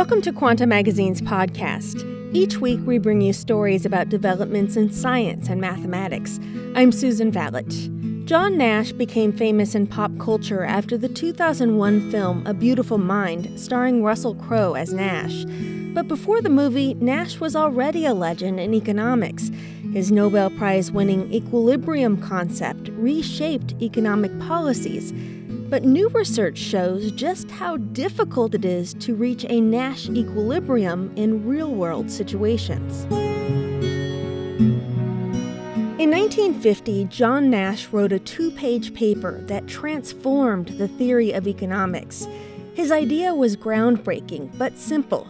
Welcome to Quanta Magazine's podcast. Each week, we bring you stories about developments in science and mathematics. I'm Susan Vallich. John Nash became famous in pop culture after the 2001 film A Beautiful Mind, starring Russell Crowe as Nash. But before the movie, Nash was already a legend in economics. His Nobel Prize winning equilibrium concept reshaped economic policies but new research shows just how difficult it is to reach a Nash equilibrium in real world situations. In 1950, John Nash wrote a two page paper that transformed the theory of economics. His idea was groundbreaking but simple.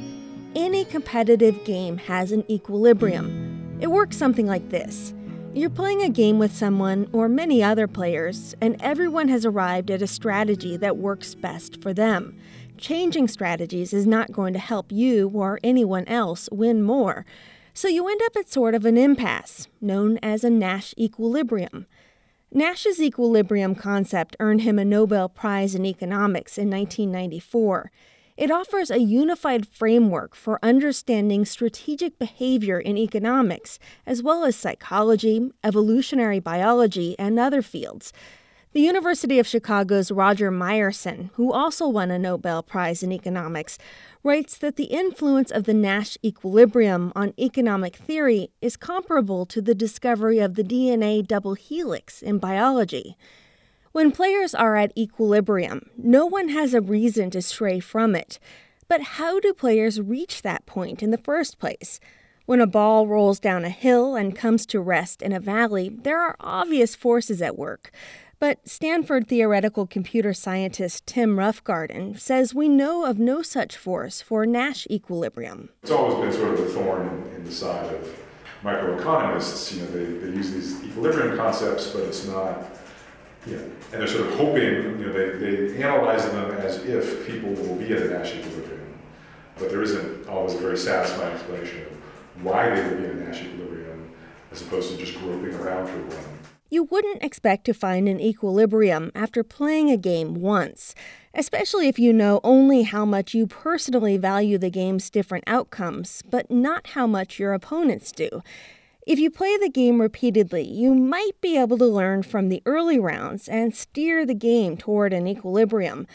Any competitive game has an equilibrium. It works something like this you're playing a game with someone or many other players, and everyone has arrived at a strategy that works best for them. Changing strategies is not going to help you or anyone else win more. So you end up at sort of an impasse, known as a Nash equilibrium. Nash's equilibrium concept earned him a Nobel Prize in Economics in 1994. It offers a unified framework for understanding strategic behavior in economics, as well as psychology, evolutionary biology, and other fields. The University of Chicago's Roger Myerson, who also won a Nobel Prize in economics, writes that the influence of the Nash equilibrium on economic theory is comparable to the discovery of the DNA double helix in biology. When players are at equilibrium, no one has a reason to stray from it. But how do players reach that point in the first place? When a ball rolls down a hill and comes to rest in a valley, there are obvious forces at work. But Stanford theoretical computer scientist Tim Roughgarden says we know of no such force for Nash equilibrium. It's always been sort of a thorn in, the side of microeconomists. You know, they, they use these equilibrium concepts, but it's not yeah, and they're sort of hoping, you know, they, they analyze them as if people will be at a Nash equilibrium, but there isn't always a very satisfying explanation of why they will be in a Nash equilibrium as opposed to just groping around for one. You wouldn't expect to find an equilibrium after playing a game once, especially if you know only how much you personally value the game's different outcomes, but not how much your opponents do. If you play the game repeatedly, you might be able to learn from the early rounds and steer the game toward an equilibrium.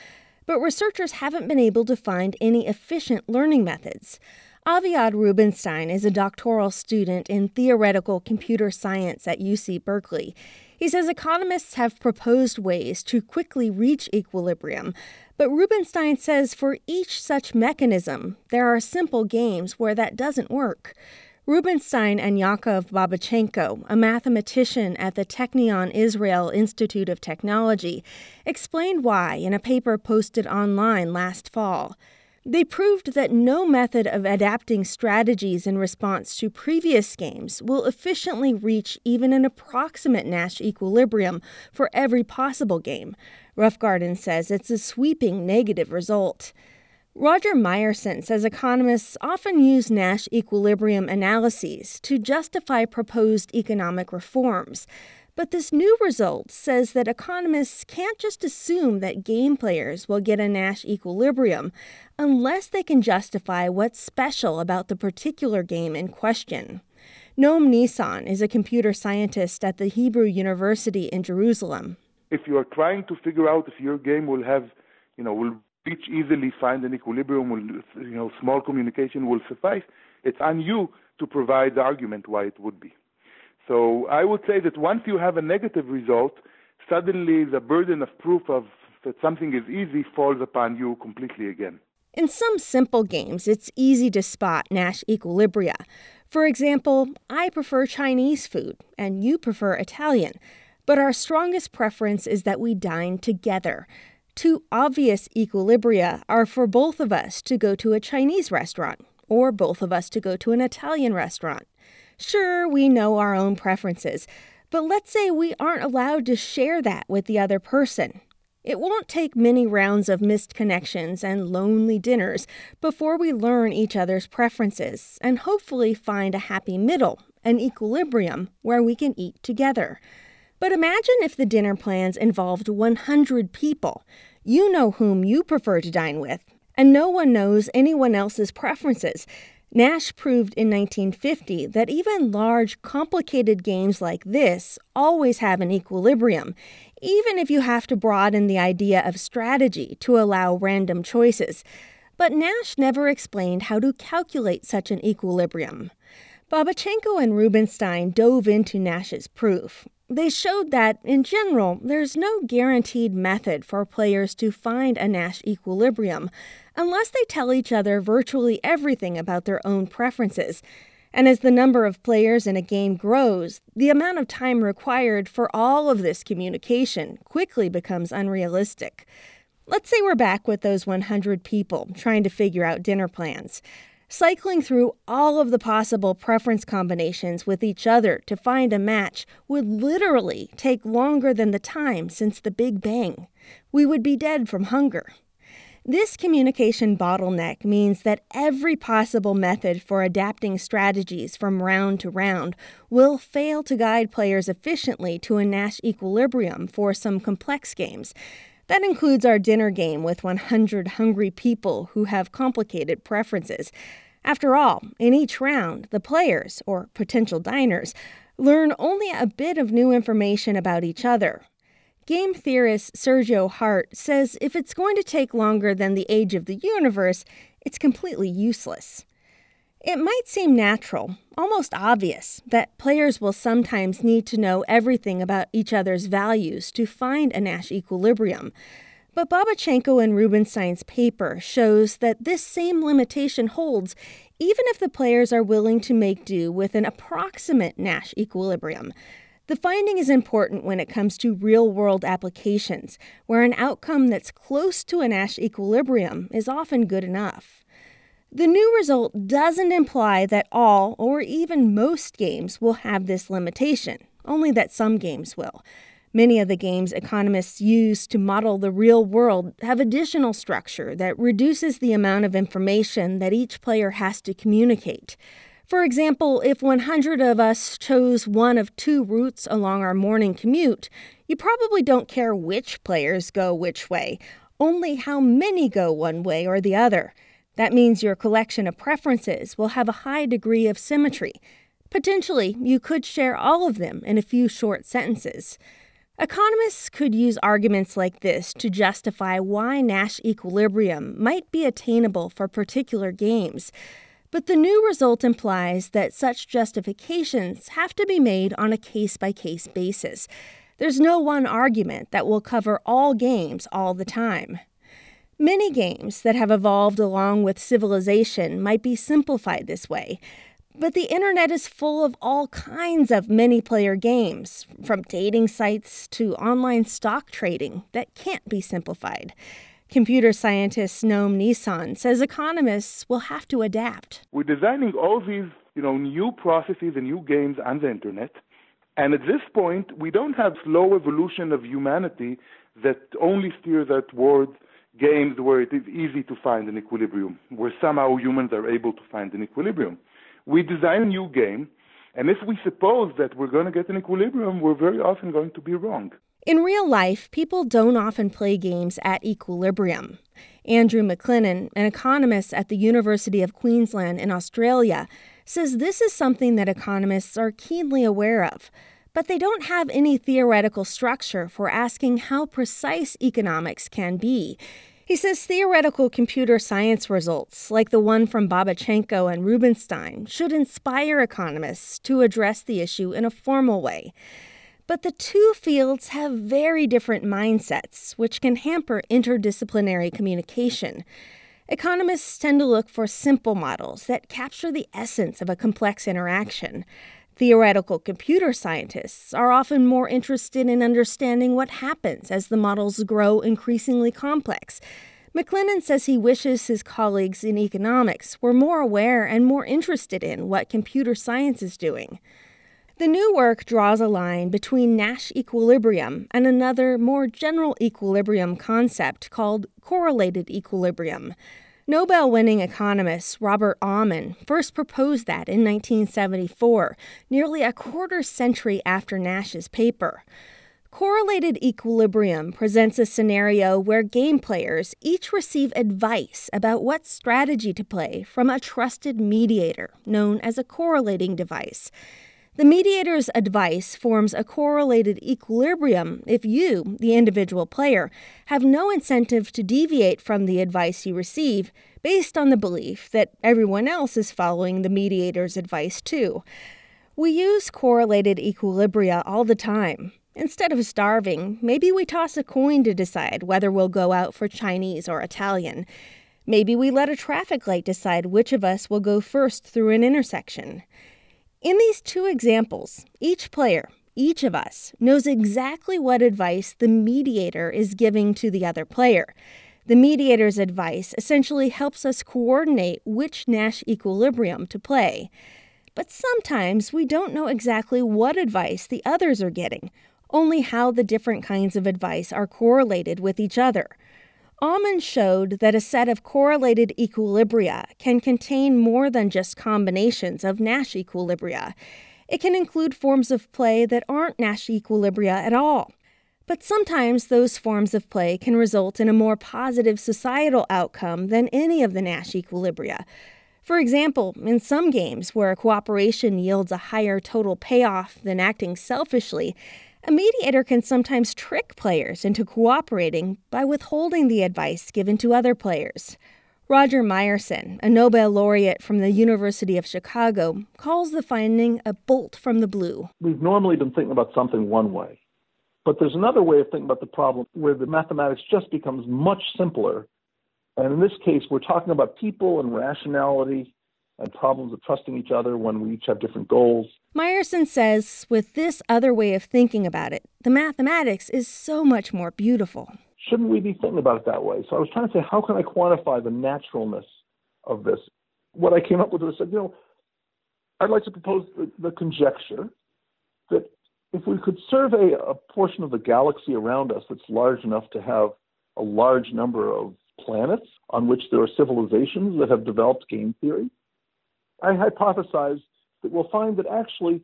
But researchers haven't been able to find any efficient learning methods. Aviad Rubinstein is a doctoral student in theoretical computer science at UC Berkeley. He says economists have proposed ways to quickly reach equilibrium, but Rubinstein says for each such mechanism, there are simple games where that doesn't work. Rubinstein and Yakov Babichenko, a mathematician at the Technion Israel Institute of Technology, explained why in a paper posted online last fall. They proved that no method of adapting strategies in response to previous games will efficiently reach even an approximate Nash equilibrium for every possible game. Roughgarden says it's a sweeping negative result. Roger Myerson says economists often use Nash equilibrium analyses to justify proposed economic reforms. But this new result says that economists can't just assume that game players will get a Nash equilibrium unless they can justify what's special about the particular game in question. Noam Nisan is a computer scientist at the Hebrew University in Jerusalem. If you are trying to figure out if your game will have, you know, will each easily find an equilibrium, will, you know, small communication will suffice. It's on you to provide the argument why it would be. So I would say that once you have a negative result, suddenly the burden of proof of that something is easy falls upon you completely again. In some simple games, it's easy to spot Nash equilibria. For example, I prefer Chinese food and you prefer Italian, but our strongest preference is that we dine together. Two obvious equilibria are for both of us to go to a Chinese restaurant, or both of us to go to an Italian restaurant. Sure, we know our own preferences, but let's say we aren't allowed to share that with the other person. It won't take many rounds of missed connections and lonely dinners before we learn each other's preferences and hopefully find a happy middle, an equilibrium where we can eat together. But imagine if the dinner plans involved 100 people. You know whom you prefer to dine with, and no one knows anyone else's preferences. Nash proved in 1950 that even large, complicated games like this always have an equilibrium, even if you have to broaden the idea of strategy to allow random choices. But Nash never explained how to calculate such an equilibrium. Babichenko and Rubinstein dove into Nash's proof. They showed that, in general, there's no guaranteed method for players to find a Nash equilibrium unless they tell each other virtually everything about their own preferences. And as the number of players in a game grows, the amount of time required for all of this communication quickly becomes unrealistic. Let's say we're back with those 100 people trying to figure out dinner plans. Cycling through all of the possible preference combinations with each other to find a match would literally take longer than the time since the Big Bang. We would be dead from hunger. This communication bottleneck means that every possible method for adapting strategies from round to round will fail to guide players efficiently to a Nash equilibrium for some complex games. That includes our dinner game with 100 hungry people who have complicated preferences. After all, in each round, the players, or potential diners, learn only a bit of new information about each other. Game theorist Sergiu Hart says if it's going to take longer than the age of the universe, it's completely useless. It might seem natural, almost obvious, that players will sometimes need to know everything about each other's values to find a Nash equilibrium. But Babichenko and Rubinstein's paper shows that this same limitation holds even if the players are willing to make do with an approximate Nash equilibrium. The finding is important when it comes to real world applications, where an outcome that's close to a Nash equilibrium is often good enough. The new result doesn't imply that all or even most games will have this limitation, only that some games will. Many of the games economists use to model the real world have additional structure that reduces the amount of information that each player has to communicate. For example, if 100 of us chose one of two routes along our morning commute, you probably don't care which players go which way, only how many go one way or the other. That means your collection of preferences will have a high degree of symmetry. Potentially, you could share all of them in a few short sentences. Economists could use arguments like this to justify why Nash equilibrium might be attainable for particular games. But the new result implies that such justifications have to be made on a case by case basis. There's no one argument that will cover all games all the time. Many games that have evolved along with civilization might be simplified this way, but the internet is full of all kinds of many player games, from dating sites to online stock trading, that can't be simplified. Computer scientist Noam Nisan says economists will have to adapt. We're designing all these, you know, new processes and new games on the internet. And at this point, we don't have slow evolution of humanity that only steers us towards games where it is easy to find an equilibrium, where somehow humans are able to find an equilibrium. We design a new game, and if we suppose that we're going to get an equilibrium, we're very often going to be wrong. In real life, people don't often play games at equilibrium. Andrew McLennan, an economist at the University of Queensland in Australia, says this is something that economists are keenly aware of but they don't have any theoretical structure for asking how precise economics can be. He says theoretical computer science results, like the one from Babichenko and Rubinstein, should inspire economists to address the issue in a formal way. But the two fields have very different mindsets, which can hamper interdisciplinary communication. Economists tend to look for simple models that capture the essence of a complex interaction. Theoretical computer scientists are often more interested in understanding what happens as the models grow increasingly complex. McLennan says he wishes his colleagues in economics were more aware and more interested in what computer science is doing. The new work draws a line between Nash equilibrium and another, more general equilibrium concept called correlated equilibrium. Nobel winning economist Robert Aumann first proposed that in 1974, nearly a quarter century after Nash's paper. Correlated equilibrium presents a scenario where game players each receive advice about what strategy to play from a trusted mediator, known as a correlating device. The mediator's advice forms a correlated equilibrium if you, the individual player, have no incentive to deviate from the advice you receive based on the belief that everyone else is following the mediator's advice too. We use correlated equilibria all the time. Instead of starving, maybe we toss a coin to decide whether we'll go out for Chinese or Italian. Maybe we let a traffic light decide which of us will go first through an intersection. In these two examples, each player, each of us, knows exactly what advice the mediator is giving to the other player. The mediator's advice essentially helps us coordinate which Nash equilibrium to play. But sometimes we don't know exactly what advice the others are getting only how the different kinds of advice are correlated with each other. Aumann showed that a set of correlated equilibria can contain more than just combinations of Nash equilibria. It can include forms of play that aren't Nash equilibria at all. But sometimes those forms of play can result in a more positive societal outcome than any of the Nash equilibria. For example, in some games where cooperation yields a higher total payoff than acting selfishly, a mediator can sometimes trick players into cooperating by withholding the advice given to other players. Roger Myerson, a Nobel laureate from the University of Chicago, calls the finding a bolt from the blue. We've normally been thinking about something one way, but there's another way of thinking about the problem where the mathematics just becomes much simpler. And in this case, we're talking about people and rationality and problems of trusting each other when we each have different goals. Myerson says with this other way of thinking about it, the mathematics is so much more beautiful. Shouldn't we be thinking about it that way? So I was trying to say, how can I quantify the naturalness of this? What I came up with was, I said, you know, I'd like to propose the, the conjecture that if we could survey a portion of the galaxy around us that's large enough to have a large number of planets on which there are civilizations that have developed game theory, I hypothesize that we'll find that actually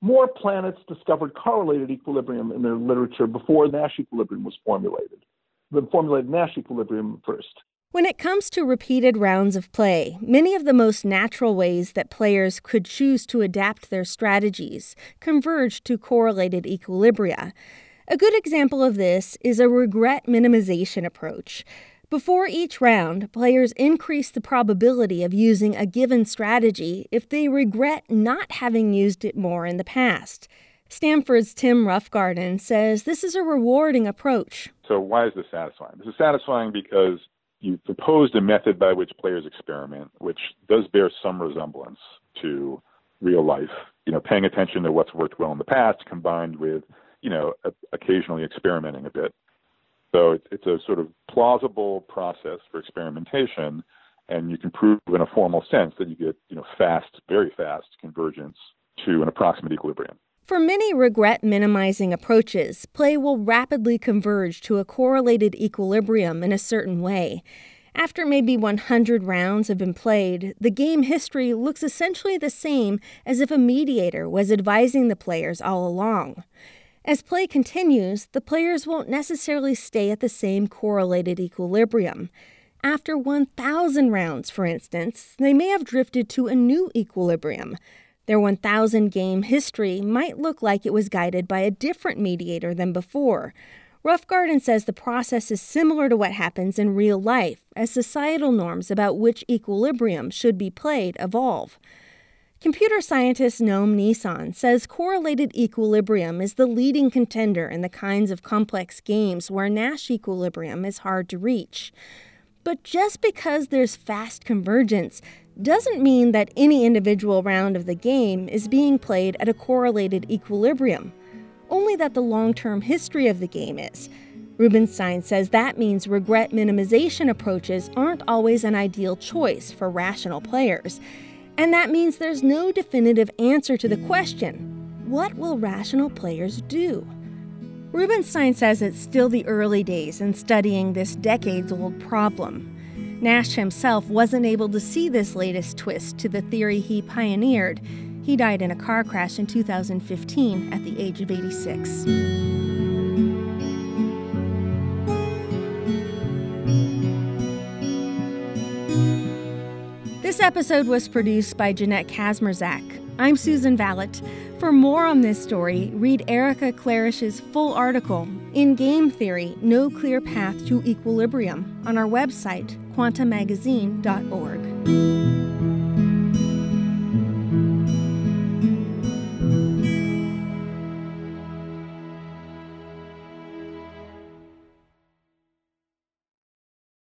more planets discovered correlated equilibrium in their literature before Nash equilibrium was formulated, than formulated Nash equilibrium first. When it comes to repeated rounds of play, many of the most natural ways that players could choose to adapt their strategies converge to correlated equilibria. A good example of this is a regret minimization approach. Before each round, players increase the probability of using a given strategy if they regret not having used it more in the past. Stanford's Tim Roughgarden says this is a rewarding approach. So, why is this satisfying? This is satisfying because you proposed a method by which players experiment, which does bear some resemblance to real life. You know, paying attention to what's worked well in the past combined with, you know, occasionally experimenting a bit. So it's, it's a sort of plausible process for experimentation, and you can prove in a formal sense that you get, you know, fast, very fast convergence to an approximate equilibrium. For many regret minimizing approaches, play will rapidly converge to a correlated equilibrium in a certain way. After maybe 100 rounds have been played, the game history looks essentially the same as if a mediator was advising the players all along. As play continues, the players won't necessarily stay at the same correlated equilibrium. After 1,000 rounds, for instance, they may have drifted to a new equilibrium. Their 1,000 game history might look like it was guided by a different mediator than before. Roughgarden says the process is similar to what happens in real life as societal norms about which equilibrium should be played evolve. Computer scientist Noam Nisan says correlated equilibrium is the leading contender in the kinds of complex games where Nash equilibrium is hard to reach. But just because there's fast convergence doesn't mean that any individual round of the game is being played at a correlated equilibrium, only that the long term history of the game is. Rubinstein says that means regret minimization approaches aren't always an ideal choice for rational players. And that means there's no definitive answer to the question what will rational players do? Rubinstein says it's still the early days in studying this decades old problem. Nash himself wasn't able to see this latest twist to the theory he pioneered. He died in a car crash in 2015 at the age of 86 episode was produced by Jeanette Kazmierczak. I'm Susan Valot. For more on this story, read Erica Klarreich's full article, In Game Theory No Clear Path to Equilibrium, on our website, quantamagazine.org.